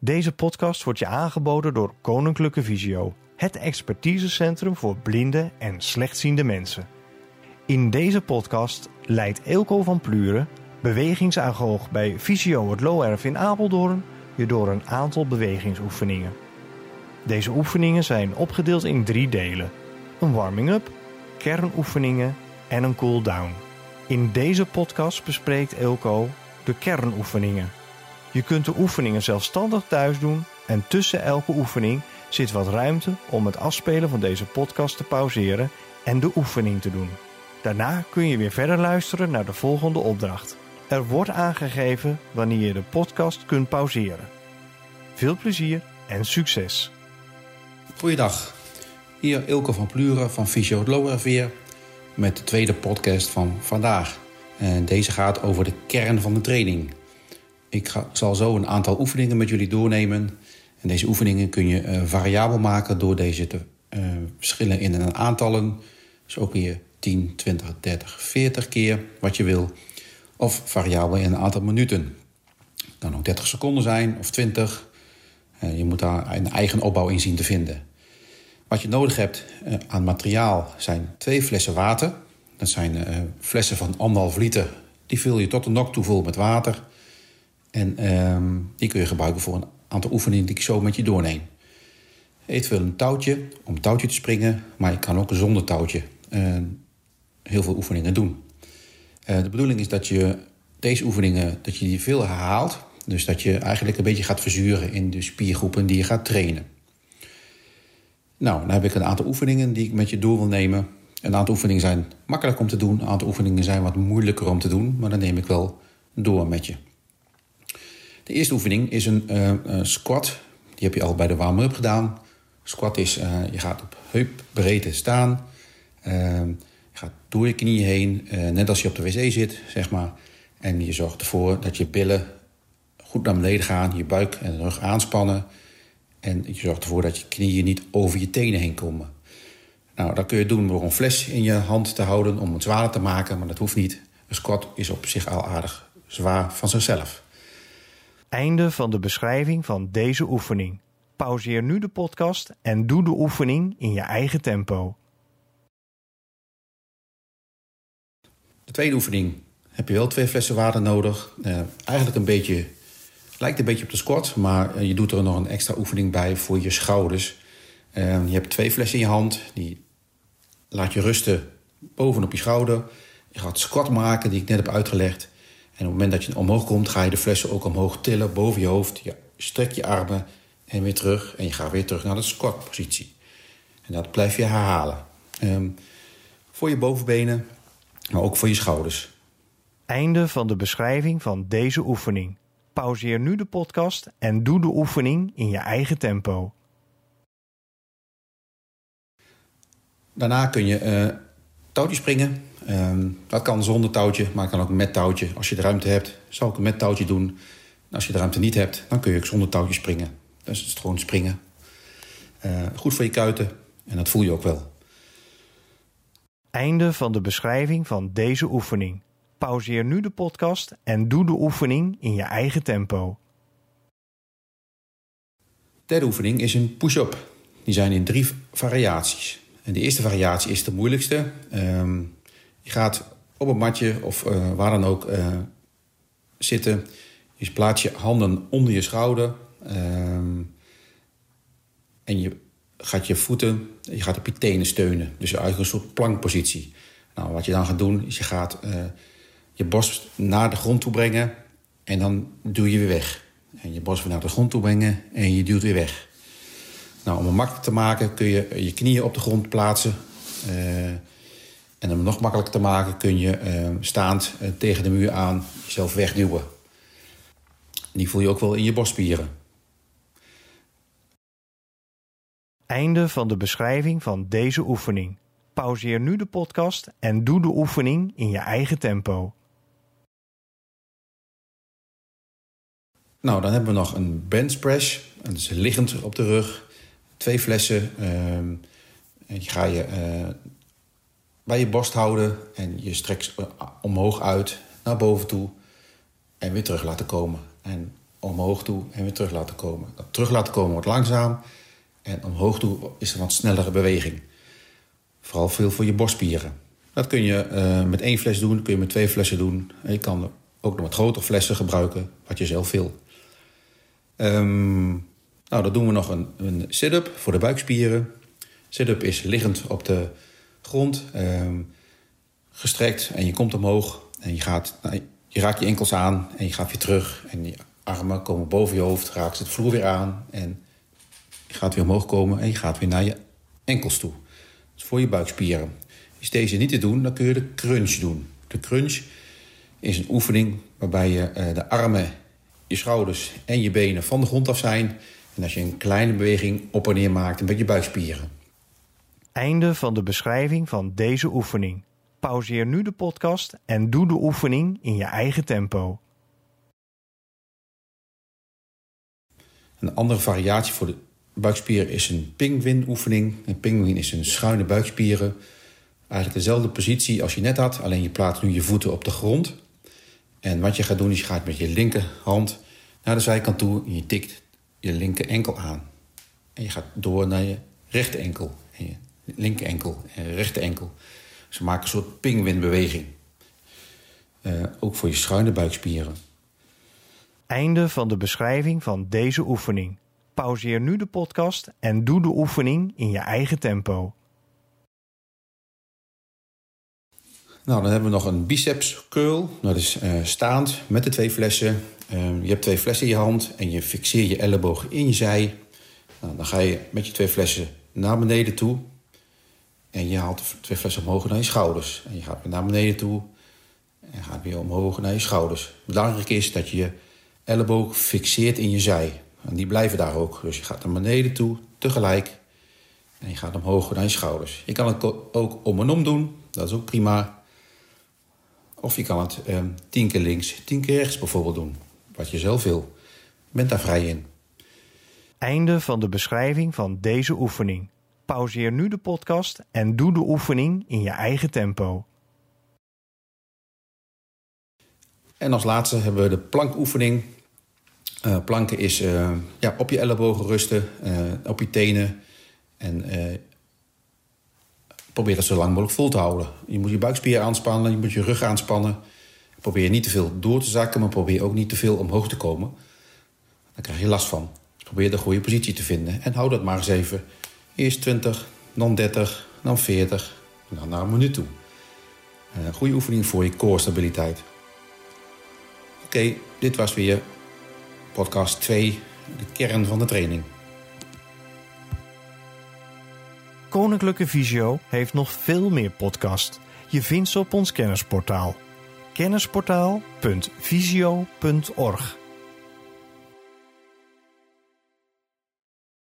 Deze podcast wordt je aangeboden door Koninklijke Visio, het expertisecentrum voor blinde en slechtziende mensen. In deze podcast leidt Eelco van Pluren, bewegingsagoog bij Visio het Looerf in Apeldoorn, je door een aantal bewegingsoefeningen. Deze oefeningen zijn opgedeeld in drie delen: een warming-up, kernoefeningen en een cool-down. In deze podcast bespreekt Eelco de kernoefeningen. Je kunt de oefeningen zelfstandig thuis doen en tussen elke oefening zit wat ruimte om het afspelen van deze podcast te pauzeren en de oefening te doen. Daarna kun je weer verder luisteren naar de volgende opdracht. Er wordt aangegeven wanneer je de podcast kunt pauzeren. Veel plezier en succes! Goeiedag, hier Ilke van Pluren van Fysio weer met de tweede podcast van vandaag. En deze gaat over de kern van de training. Ik ga, zal zo een aantal oefeningen met jullie doornemen. En deze oefeningen kun je uh, variabel maken door deze te uh, verschillen in een aantallen. Dus ook weer 10, 20, 30, 40 keer wat je wil. Of variabel in een aantal minuten. Het kan ook 30 seconden zijn of 20. Uh, eh, je moet daar een eigen opbouw in zien te vinden. Wat je nodig hebt aan materiaal zijn twee flessen water. Dat zijn flessen van anderhalf liter. Die vul je tot de nok toe vol met water. En die kun je gebruiken voor een aantal oefeningen die ik zo met je doorneem. Eventueel een touwtje om touwtje te springen, maar je kan ook zonder touwtje uh, heel veel oefeningen doen. Uh, de bedoeling is dat je deze oefeningen dat je die veel herhaalt. Dus dat je eigenlijk een beetje gaat verzuren in de spiergroepen die je gaat trainen. Nou, dan heb ik een aantal oefeningen die ik met je door wil nemen. Een aantal oefeningen zijn makkelijk om te doen, een aantal oefeningen zijn wat moeilijker om te doen, maar dan neem ik wel door met je. De eerste oefening is een uh, squat. Die heb je al bij de warm-up gedaan. Squat is, uh, je gaat op heupbreedte staan. je gaat door je knieën heen, net als je op de wc zit, zeg maar. En je zorgt ervoor dat je billen goed naar beneden gaan, je buik en rug aanspannen. En je zorgt ervoor dat je knieën niet over je tenen heen komen. Nou, dat kun je doen door een fles in je hand te houden om het zwaarder te maken, maar dat hoeft niet. Een squat is op zich al aardig zwaar van zichzelf. Einde van de beschrijving van deze oefening. Pauzeer nu de podcast en doe de oefening in je eigen tempo. De tweede oefening heb je wel twee flessen water nodig. Uh, eigenlijk een beetje, lijkt een beetje op de squat, maar uh, je doet er nog een extra oefening bij voor je schouders. Uh, je hebt twee flessen in je hand, die laat je rusten bovenop je schouder. Je gaat squat maken, die ik net heb uitgelegd. En op het moment dat je omhoog komt, ga je de flessen ook omhoog tillen boven je hoofd. Je strek je armen en weer terug. En je gaat weer terug naar de squat-positie. En dat blijf je herhalen. Um, voor je bovenbenen, maar ook voor je schouders. Einde van de beschrijving van deze oefening. Pauzeer nu de podcast en doe de oefening in je eigen tempo. Daarna kun je uh, touwtjes springen Um, dat kan zonder touwtje, maar het kan ook met touwtje. Als je de ruimte hebt, zou ik een met touwtje doen. Als je de ruimte niet hebt, dan kun je ook zonder touwtje springen. Dus het is gewoon springen. Uh, goed voor je kuiten en dat voel je ook wel. Einde van de beschrijving van deze oefening. Pauzeer nu de podcast en doe de oefening in je eigen tempo. De derde oefening is een push-up. Die zijn in drie variaties. En de eerste variatie is de moeilijkste. Um, je gaat op een matje of uh, waar dan ook uh, zitten. Je plaatst je handen onder je schouder. Uh, en je gaat je voeten, je gaat op je tenen steunen. Dus eigenlijk een soort plankpositie. Nou, wat je dan gaat doen, is je gaat uh, je borst naar de grond toe brengen. En dan duw je weer weg. En je borst weer naar de grond toe brengen en je duwt weer weg. Nou, om het makkelijk te maken kun je je knieën op de grond plaatsen. En om het nog makkelijker te maken kun je uh, staand uh, tegen de muur aan jezelf wegduwen. Die voel je ook wel in je borstspieren. Einde van de beschrijving van deze oefening. Pauzeer nu de podcast en doe de oefening in je eigen tempo. Nou, dan hebben we nog een bench press. Dat is liggend op de rug. Twee flessen. Uh, en je ga je uh, bij je borst houden en je strekt omhoog uit naar boven toe en weer terug laten komen. En omhoog toe en weer terug laten komen. Dat terug laten komen wordt langzaam en omhoog toe is er wat snellere beweging. Vooral veel voor je borstspieren. Dat kun je uh, met één fles doen, kun je met twee flessen doen. En je kan ook nog met grotere flessen gebruiken, wat je zelf wil. Um, nou, dan doen we nog een, een sit-up voor de buikspieren. Sit-up is liggend op de grond, um, gestrekt en je komt omhoog. En je, gaat, nou, je raakt je enkels aan en je gaat weer terug. En je armen komen boven je hoofd, raakt het vloer weer aan. En je gaat weer omhoog komen en je gaat weer naar je enkels toe. Is voor je buikspieren. Is deze niet te doen, dan kun je de crunch doen. De crunch is een oefening waarbij je uh, de armen, je schouders en je benen van de grond af zijn. En als je een kleine beweging op en neer maakt met je buikspieren. Einde van de beschrijving van deze oefening. Pauzeer nu de podcast en doe de oefening in je eigen tempo. Een andere variatie voor de buikspieren is een pingwin-oefening. Een pingwin is een schuine buikspieren. Eigenlijk dezelfde positie als je net had, alleen je plaatst nu je voeten op de grond. En wat je gaat doen is je gaat met je linkerhand naar de zijkant toe en je tikt je linker enkel aan. En je gaat door naar je rechter enkel. En je linker enkel en rechter enkel. Ze maken een soort pingwinbeweging. Uh, ook voor je schuine buikspieren. Einde van de beschrijving van deze oefening. Pauzeer nu de podcast en doe de oefening in je eigen tempo. Nou, dan hebben we nog een biceps curl. Dat is uh, staand met de twee flessen. Uh, je hebt twee flessen in je hand en je fixeert je elleboog in je zij. Nou, dan ga je met je twee flessen naar beneden toe. En je haalt twee flessen omhoog naar je schouders. En je gaat weer naar beneden toe. En gaat weer omhoog naar je schouders. Belangrijk is dat je je elleboog fixeert in je zij. En die blijven daar ook. Dus je gaat naar beneden toe, tegelijk. En je gaat omhoog naar je schouders. Je kan het ook om en om doen. Dat is ook prima. Of je kan het eh, tien keer links, tien keer rechts bijvoorbeeld doen. Wat je zelf wil. Bent daar vrij in. Einde van de beschrijving van deze oefening. Pauzeer nu de podcast en doe de oefening in je eigen tempo. En als laatste hebben we de plankoefening. Uh, planken is uh, ja, op je ellebogen rusten, uh, op je tenen. En probeer dat zo lang mogelijk vol te houden. Je moet je buikspieren aanspannen, je moet je rug aanspannen. Probeer niet te veel door te zakken, maar probeer ook niet te veel omhoog te komen. Dan krijg je last van. Dus probeer de goede positie te vinden. En hou dat maar eens even Eerst 20, dan 30, dan 40, en dan naar een minuut toe. Een eh, goede oefening voor je core stabiliteit. Oké, dit was weer podcast 2, de kern van de training. Koninklijke Visio heeft nog veel meer podcast. Je vindt ze op ons kennisportaal. kennisportaal.visio.org